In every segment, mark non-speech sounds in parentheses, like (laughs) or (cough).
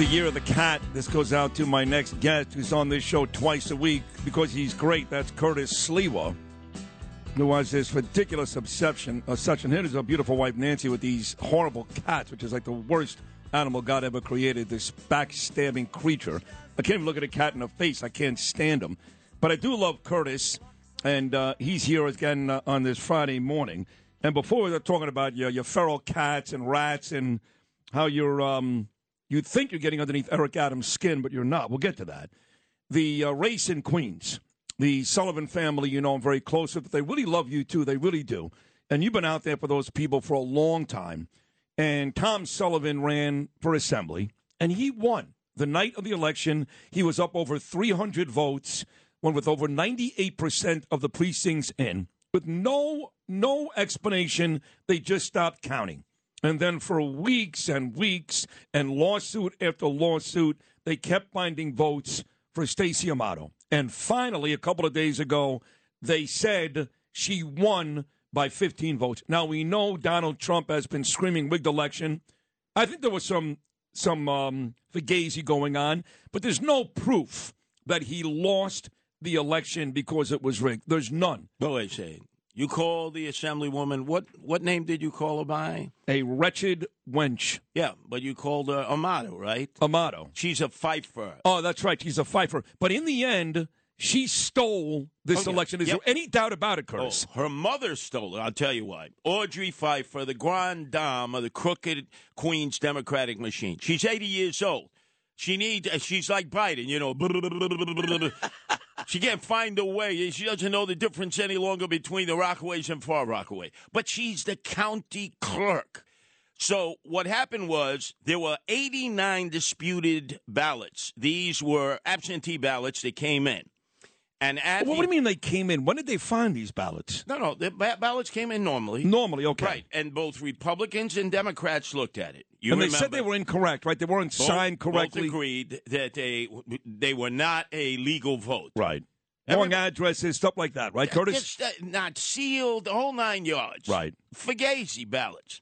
The year of the cat. This goes out to my next guest who's on this show twice a week because he's great. That's Curtis Sliwa, who has this ridiculous obsession. Obsession. Here is a beautiful wife, Nancy, with these horrible cats, which is like the worst animal God ever created. This backstabbing creature. I can't even look at a cat in the face. I can't stand him. But I do love Curtis, and uh, he's here again uh, on this Friday morning. And before we were talking about your, your feral cats and rats and how you're um, you think you're getting underneath Eric Adams' skin, but you're not. We'll get to that. The uh, race in Queens, the Sullivan family, you know, I'm very close with. They really love you too. They really do. And you've been out there for those people for a long time. And Tom Sullivan ran for assembly, and he won. The night of the election, he was up over 300 votes, won with over 98% of the precincts in, with no no explanation. They just stopped counting. And then for weeks and weeks and lawsuit after lawsuit, they kept finding votes for Stacey Amato. And finally, a couple of days ago, they said she won by 15 votes. Now we know Donald Trump has been screaming rigged election. I think there was some some um, fugazi going on, but there's no proof that he lost the election because it was rigged. There's none. But wait second. You call the assemblywoman, what what name did you call her by? A wretched wench. Yeah, but you called her Amato, right? Amato. She's a fifer. Oh, that's right. She's a fifer. But in the end, she stole this Oh, election. Is Yep. there any doubt about it, Oh, Curtis? her mother stole it. I'll tell you why. Audrey Pfeiffer, the grande dame of the crooked Queen's Democratic machine. She's 80 years old. She needs. uh, She's like Biden, you know. (laughs) (laughs) she can't find a way. She doesn't know the difference any longer between the Rockaways and Far Rockaway. But she's the county clerk. So what happened was there were 89 disputed ballots. These were absentee ballots that came in. And at Well, what do you mean they came in? When did they find these ballots? no, no, the ba- ballots came in normally. Normally, okay. Right, and both Republicans and Democrats looked at it. You and they remember, said they were incorrect, right? They weren't both, signed both correctly. agreed that they they were not a legal vote. Right. Wrong addresses, stuff like that, right, Curtis? Uh, not sealed, the whole nine yards. Right. Fugazi ballots.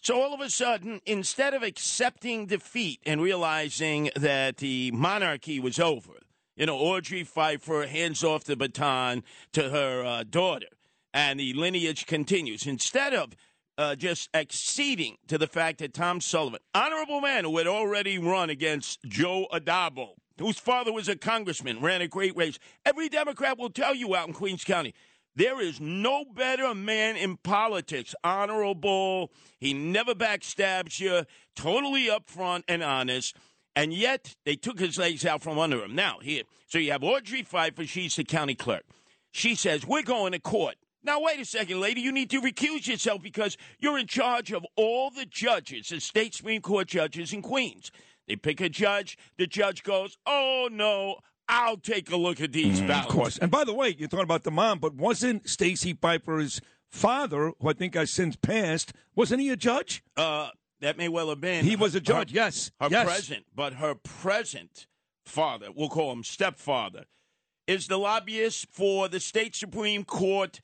So all of a sudden, instead of accepting defeat and realizing that the monarchy was over, you know, Audrey Pfeiffer hands off the baton to her uh, daughter, and the lineage continues. Instead of uh, just acceding to the fact that Tom Sullivan, honorable man who had already run against Joe Addabbo, whose father was a congressman, ran a great race. Every Democrat will tell you out in Queens County. There is no better man in politics. Honorable. He never backstabs you. Totally upfront and honest. And yet they took his legs out from under him. Now here, so you have Audrey Pfeiffer. She's the county clerk. She says we're going to court. Now wait a second, lady. You need to recuse yourself because you're in charge of all the judges, the state supreme court judges in Queens. They pick a judge. The judge goes, "Oh no, I'll take a look at these ballots." Of course. And by the way, you're talking about the mom, but wasn't Stacey Piper's father, who I think has since passed, wasn't he a judge? Uh, that may well have been. He was a her- judge, yes. Her yes. present, but her present father, we'll call him stepfather, is the lobbyist for the state supreme court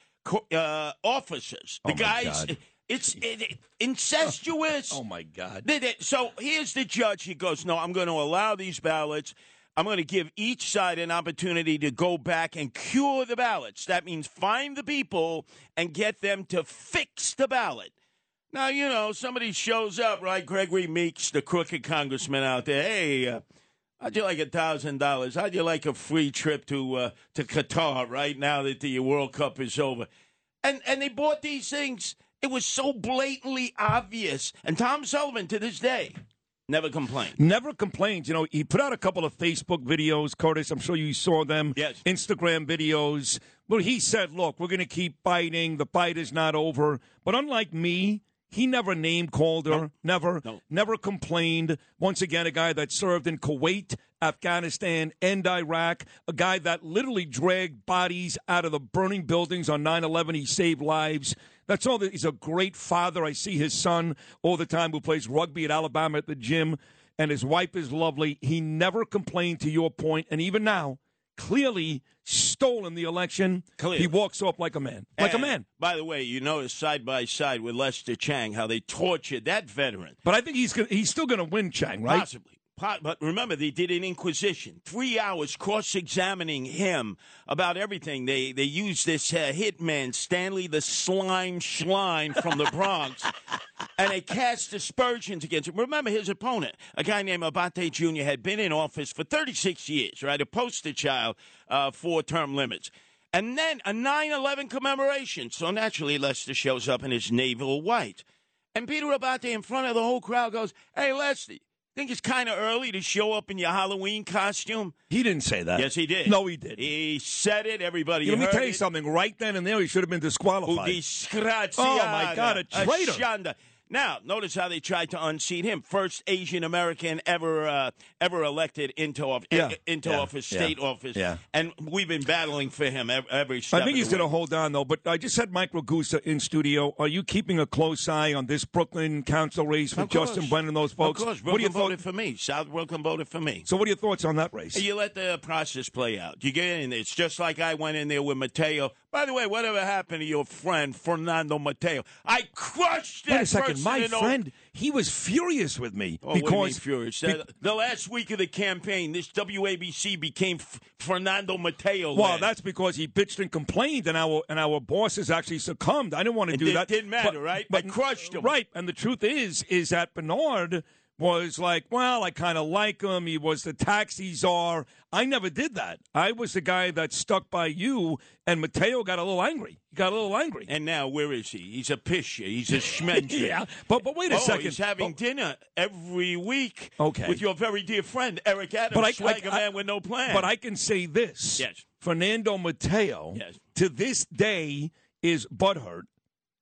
uh, officers. The Oh, guys, God. it's it, it- incestuous. Oh, my God. So here's the judge. He goes, No, I'm going to allow these ballots. I'm going to give each side an opportunity to go back and cure the ballots. That means find the people and get them to fix the ballot. Now, you know, somebody shows up, right? Gregory Meeks, the crooked congressman out there. Hey, uh, how'd you like a thousand dollars? How'd you like a free trip to uh, to Qatar right now that the World Cup is over? And and they bought these things. It was so blatantly obvious. And Tom Sullivan, to this day, Never complained. Never complained. You know, he put out a couple of Facebook videos, Curtis. I'm sure you saw them. Yes. Instagram videos. Where he said, look, we're going to keep fighting. The fight is not over. But unlike me, he never name called her. Never. No. Never complained. Once again, a guy that served in Kuwait, Afghanistan, and Iraq. A guy that literally dragged bodies out of the burning buildings on 9 11. He saved lives. That's all. That, he's a great father. I see his son all the time who plays rugby at Alabama at the gym, and his wife is lovely. He never complained to your point, and even now, clearly stolen the election. Clearly. He walks off like a man. Like a man. By the way, you notice side by side with Lester Chang how they tortured that veteran. But I think he's gonna, he's still going to win, Chang, right? Possibly. But remember, they did an inquisition, three hours cross-examining him about everything. They they used this uh, hitman, Stanley the Slime Schlein from the Bronx, (laughs) and they cast aspersions against him. Remember, his opponent, a guy named Abbate Jr., had been in office for 36 years, right? A poster child uh, for term limits. And then a 9 11 commemoration. So naturally, Lester shows up in his naval white. And Peter Abbate, in front of the whole crowd, goes, Hey, Lester, think it's kind of early to show up in your Halloween costume? He didn't say that. Yes, he did. No, he did. He said it. Everybody Let me tell you it. something. Right then and there, he should have been disqualified. Oh, my God, a traitor. shanda. Now, notice how they tried to unseat him. First Asian American ever uh, ever elected into office, Yeah. into Yeah. office, state office. Yeah. And we've been battling for him ev- every step I think he's going to hold on, though. But I just had Mike Ragusa in studio. Are you keeping a close eye on this Brooklyn council race with Justin Brannan and those folks? Of course, what are your Brooklyn voted for me. South Brooklyn voted for me. So, what are your thoughts on that race? You let the process play out. You get in there. It's just like I went in there with Mateo. By the way, whatever happened to your friend Fernando Mateo? I crushed that Wait a second, person my friend. He was furious with me Oh, what do you mean because furious? be- The, last week of the campaign, this WABC became F- Fernando Mateo. well, that's because he bitched and complained, and our and our bosses actually succumbed. I didn't want to It do did- that. didn't matter, right? I crushed him. Right, and the truth is, is that Bernard was like, well, I kind of like him. He was the taxi czar. I never did that. I was the guy that stuck by you, and Mateo got a little angry. He got a little angry. And now, where is he? He's a pisher. He's a (laughs) schmencher. yeah, but but wait a oh, second. he's having Oh, dinner every week Okay. with your very dear friend, Eric Adams, But I- swagger I- I- man with no plan. But I can say this. Yes. Fernando Mateo, Yes. to this day, is butthurt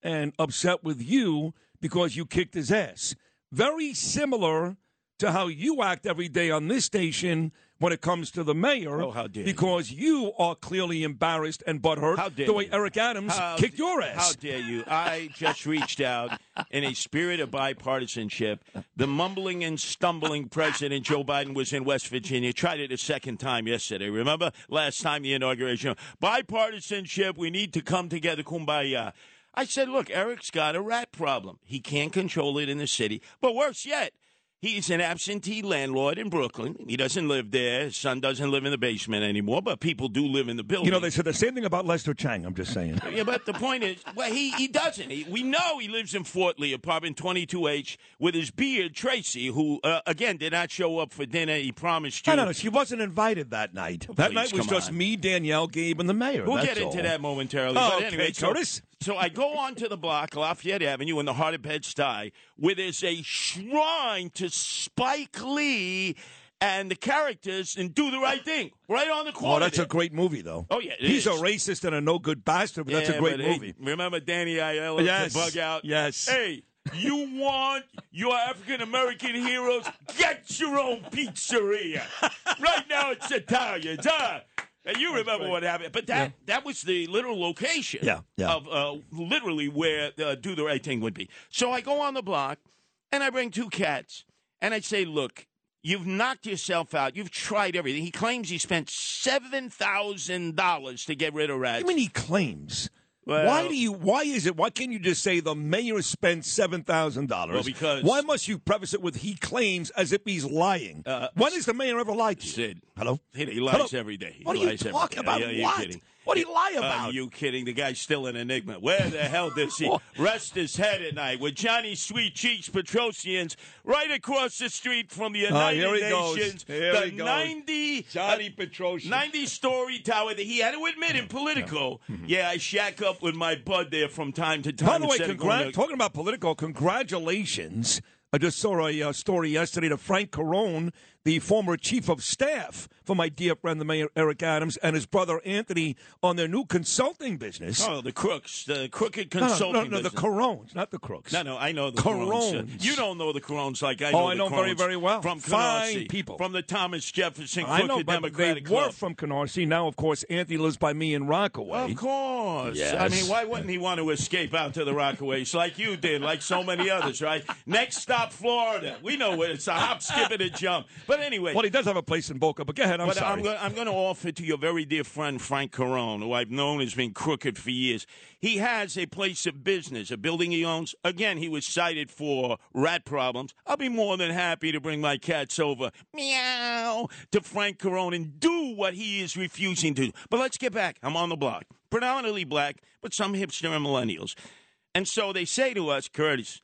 and upset with you because you kicked his ass. Very similar to how you act every day on this station when it comes to the mayor. Oh, how dare. Because you are clearly embarrassed and butthurt How dare the way you. Eric Adams How- kicked your ass. How dare you? I just reached out in a spirit of bipartisanship. The mumbling and stumbling President Joe Biden was in West Virginia. Tried it a second time yesterday. Remember last time the inauguration? Bipartisanship. We need to come together. Kumbaya. I said, look, Eric's got a rat problem. He can't control it in the city. But worse yet, He's an absentee landlord in Brooklyn. He doesn't live there. His son doesn't live in the basement anymore, but people do live in the building. You know, they said the same thing about Lester Chang. I'm just saying. (laughs) Yeah, but the point is, well, he, he doesn't. He, we know he lives in Fort Lee, apartment 22H, with his beard, Tracy, who, uh, again, did not show up for dinner. He promised you. No, no, no. She wasn't invited that night. that please, night was just on. me, Danielle, Gabe, and the mayor. We'll get into all. that momentarily. Oh, but okay, anyway, so, Curtis. So I go onto the block, Lafayette Avenue, in the heart of Bed-Stuy, where there's a shrine to Spike Lee and the characters and Do the Right Thing, right on the oh, corner. Oh, that's there. a great movie, though. Oh, yeah, it he's a racist and a no good bastard, but that's a great but, hey, movie. remember Danny Aiello Yes, to bug out? yes. Hey, you want your African American heroes? Get your own pizzeria. (laughs) right now it's Italian. Huh? And you remember what happened, but that that was the literal location Yeah, yeah. of uh, literally where uh, do the right thing would be. So I go on the block, and I bring two cats, and I say, "Look, you've knocked yourself out. You've tried everything." He claims he spent seven thousand dollars to get rid of rats. I mean, he claims. Well- why do you? Why is it? Why can't you just say the mayor spent seven thousand dollars? Well, because- why must you preface it with he claims as if he's lying? Uh, when has the mayor ever lied to you? Sid. Hello. He, he lies Hello? every day. He What are you talking about? What? kidding. What did he lie Uh, about? you kidding? The guy's still an enigma. Where the hell does he (laughs) rest his head at night? With Johnny Sweet Cheeks Petrosyants right across the street from the United here he goes. Nations. The he goes. 90, Johnny uh, Petrosian. 90 story tower that he had to admit in Politico. Yeah, I shack up with my bud there from time to time. By the way, instead of congrat- going to- talking about political, congratulations I just saw a uh, story yesterday that Frank Carone, the former chief of staff for my dear friend, the mayor Eric Adams, and his brother Anthony on their new consulting business. Oh, the crooks, the crooked no, no, consulting. no, no, the business. Carones, not the crooks. No, no, I know the Carones. Carones. You don't know the Carones like I Oh, know. I the very, very well. From Fine Canarsie, people. from the Thomas Jefferson I know, Crooked but Democratic they were Club. from Canarsie. Now, of course, Anthony lives by me in Rockaway. Of course. Yes. I mean, why wouldn't he want to escape out to the Rockaways like you did, like so many others, right? Next stop, Florida. We know where it's a hop, skip, and a jump. But anyway. Well, he does have a place in Boca, but go ahead. I'm but sorry. I'm going, I'm going to offer to your very dear friend Frank Carone, who I've known has been crooked for years. He has a place of business, a building he owns. Again, he was cited for rat problems. I'll be more than happy to bring my cats over, meow, to Frank Carone and do what he is refusing to. do. But let's get back. I'm on the block, predominantly black, but some hipster and millennials. And so they say to us, Curtis,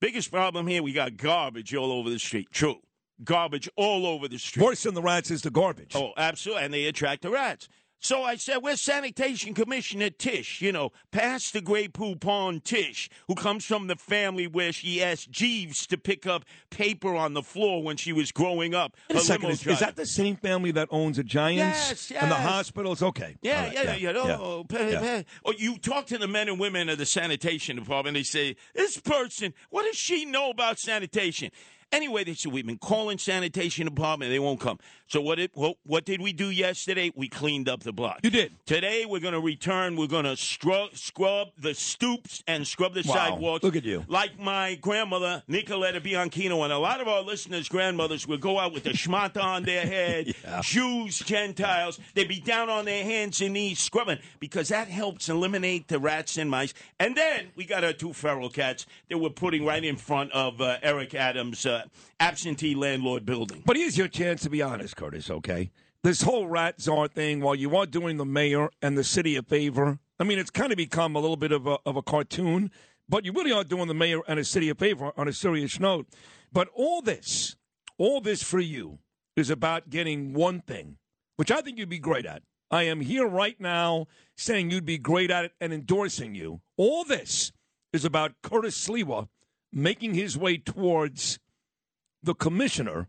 biggest problem here, we got garbage all over the street. True. Garbage all over the street. Worse than the rats is the garbage. Oh, absolutely. And they attract the rats. So I said, Where's Sanitation Commissioner Tisch? You know, past the Grey Poupon Tisch, who comes from the family where she asked Jeeves to pick up paper on the floor when she was growing up. Wait a second, is, is that the same family that owns the Giants Yes, and the hospitals? Okay. Yeah, right, yeah, yeah, yeah. Oh, Yeah. pa- oh, you talk to the men and women of the sanitation department. They say, "This person, what does she know about sanitation?" Anyway, they said we've been calling sanitation department. They won't come. So what? Did, what, what did we do yesterday? We cleaned up the block. You did. Today we're going to return. We're going to scrub, scrub the stoops and scrub the Wow. sidewalks. Look at you. Like my grandmother, Nicoletta Bianchino, and a lot of our listeners' grandmothers would go out with the schmata on their head, (laughs) Yeah. Jews, Gentiles. They'd be down on their hands and knees scrubbing because that helps eliminate the rats and mice. And then we got our two feral cats that we're putting right in front of uh, Eric Adams' uh, Uh, absentee landlord building. But here's your chance to be honest, Curtis, okay? This whole rat czar thing, while you are doing the mayor and the city a favor, I mean, it's kind of become a little bit of a, of a cartoon, but you really are doing the mayor and a city a favor on a serious note. But all this, all this for you is about getting one thing, which I think you'd be great at. I am here right now saying you'd be great at it and endorsing you. All this is about Curtis Sliwa making his way towards the commissioner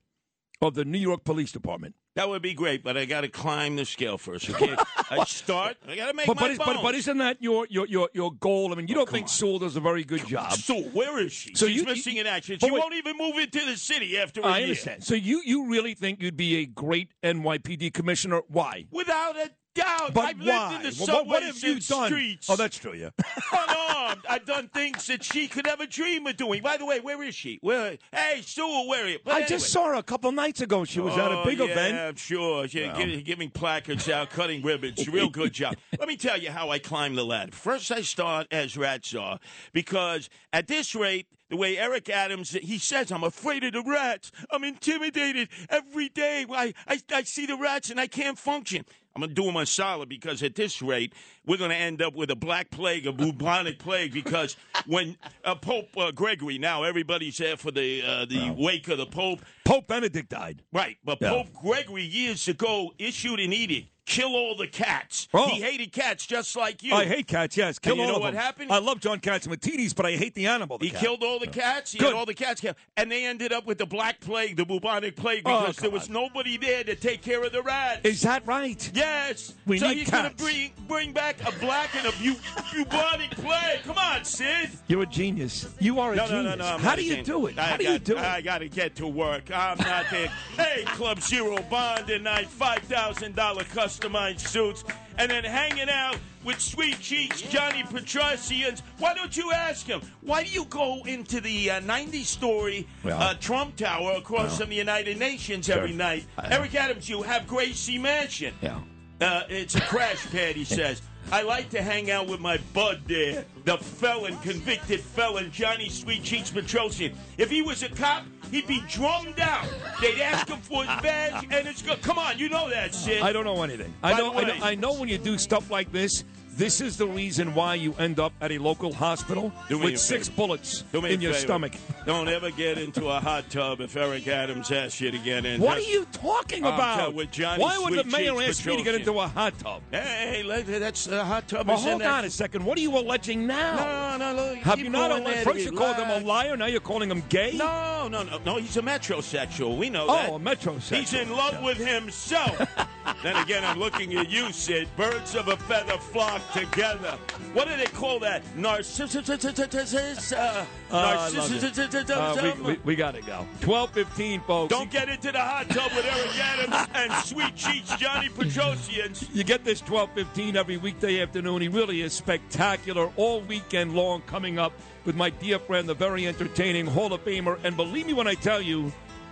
of the New York Police Department. That would be great, but I got to climb the scale first. Okay, (laughs) I start. I got to make But, my but, bones. but, but isn't that your, your, your, your goal? I mean, you oh, don't think Sewell does a very good job. So where is she? So She's you- missing in action. She wait- won't even move into the city after a I year. understand. So you, you really think you'd be a great NYPD commissioner? Why? Without a doubt. But I've why? lived in the Well, subways what, what have you done? streets. Oh, that's true. Yeah. (laughs) unarmed. I've done things that she could ever dream of doing. By the way, where is she? Where? Hey, Sue, where are you? But I anyway. just saw her a couple nights ago. She was at a Oh, big yeah, event. I'm sure. She, gi- giving placards out, cutting ribbons. (laughs) Real good job. Let me tell you how I climbed the ladder. First, I start as rat czar because at this rate, the way Eric Adams, he says, I'm afraid of the rats. I'm intimidated every day. I, I, I see the rats and I can't function. I'm going to do him a solid because at this rate, we're going to end up with a black plague, a bubonic plague, because when uh, Pope uh, Gregory, now everybody's there for the, uh, the wake of the Pope, Pope Benedict died. Right, but Yeah. Pope Gregory years ago issued an edict: kill all the cats. Oh. He hated cats just like you. I hate cats. Yes, kill And you all know of what them. happened? I love John Catsimatidis, but I hate the animal. the He cat. killed all the cats. He Good. had all the cats killed, and they ended up with the black plague, the bubonic plague, Oh, because there was nobody there to take care of the rats. Is that right? Yes. We so need he's going to bring bring back a black and a bu- bubonic plague. Come on, Sid. You're a genius. You are a No, no, genius. no, no. I'm How do you do it? I How do got, you do it? I got to get to work. I'm not there. hey, Club Zero Bond tonight, $5,000 customized suits, and then hanging out with Sweet Cheeks, Johnny Petrosyants. Why don't you ask him? Why do you go into the uh, 90 story Well. uh, Trump Tower across from the United Nations every night? Eric Adams, you have Gracie Mansion. Yeah. Uh, it's a crash pad, he (laughs) says. I like to hang out with my bud there, the felon, convicted felon, Johnny Sweet Cheeks Petrosian. If he was a cop, he'd be drummed out. They'd ask him for his badge and it's good. Come on, you know that, shit. I don't know anything. I know, I know. I know when you do stuff like this, This is the reason why you end up at a local hospital with six favor. bullets in your favor. stomach. Don't ever get into a hot tub if Eric Adams asks you to get in. What are you talking about? telling- with Johnny Why would the mayor ask me to get into a hot tub? Hey, let- that's a hot tub. Well, hold on a second. What are you alleging now? No, no, Have you not? alleged? First you called him a liar. Now you're calling him gay. No, no, no, no. He's a metrosexual. We know Oh, that. a metrosexual. He's in love with himself. (laughs) then again, I'm looking at you, Sid. Birds of a feather flock together. What do they call that? Narcissism. Uh, I love it. narcissism. Uh, we, we, we got to go. Twelve fifteen, folks. Don't get into the hot tub with Eric Adams and Sweet Cheeks Johnny Petrosyants. You get this 12:15 every weekday afternoon. He really is spectacular all weekend long. Coming up with my dear friend, the very entertaining Hall of Famer, and believe me when I tell you,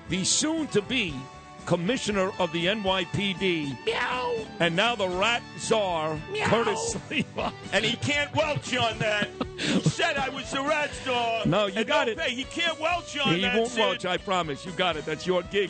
the soon-to-be commissioner of the NYPD, Meow. and now the rat czar, Meow. Curtis Sliwa. And he can't welch on that. He said I was the rat star. No, you got it. pay. He can't welch on He that. He won't Sid. watch. I promise. You got it. That's your gig.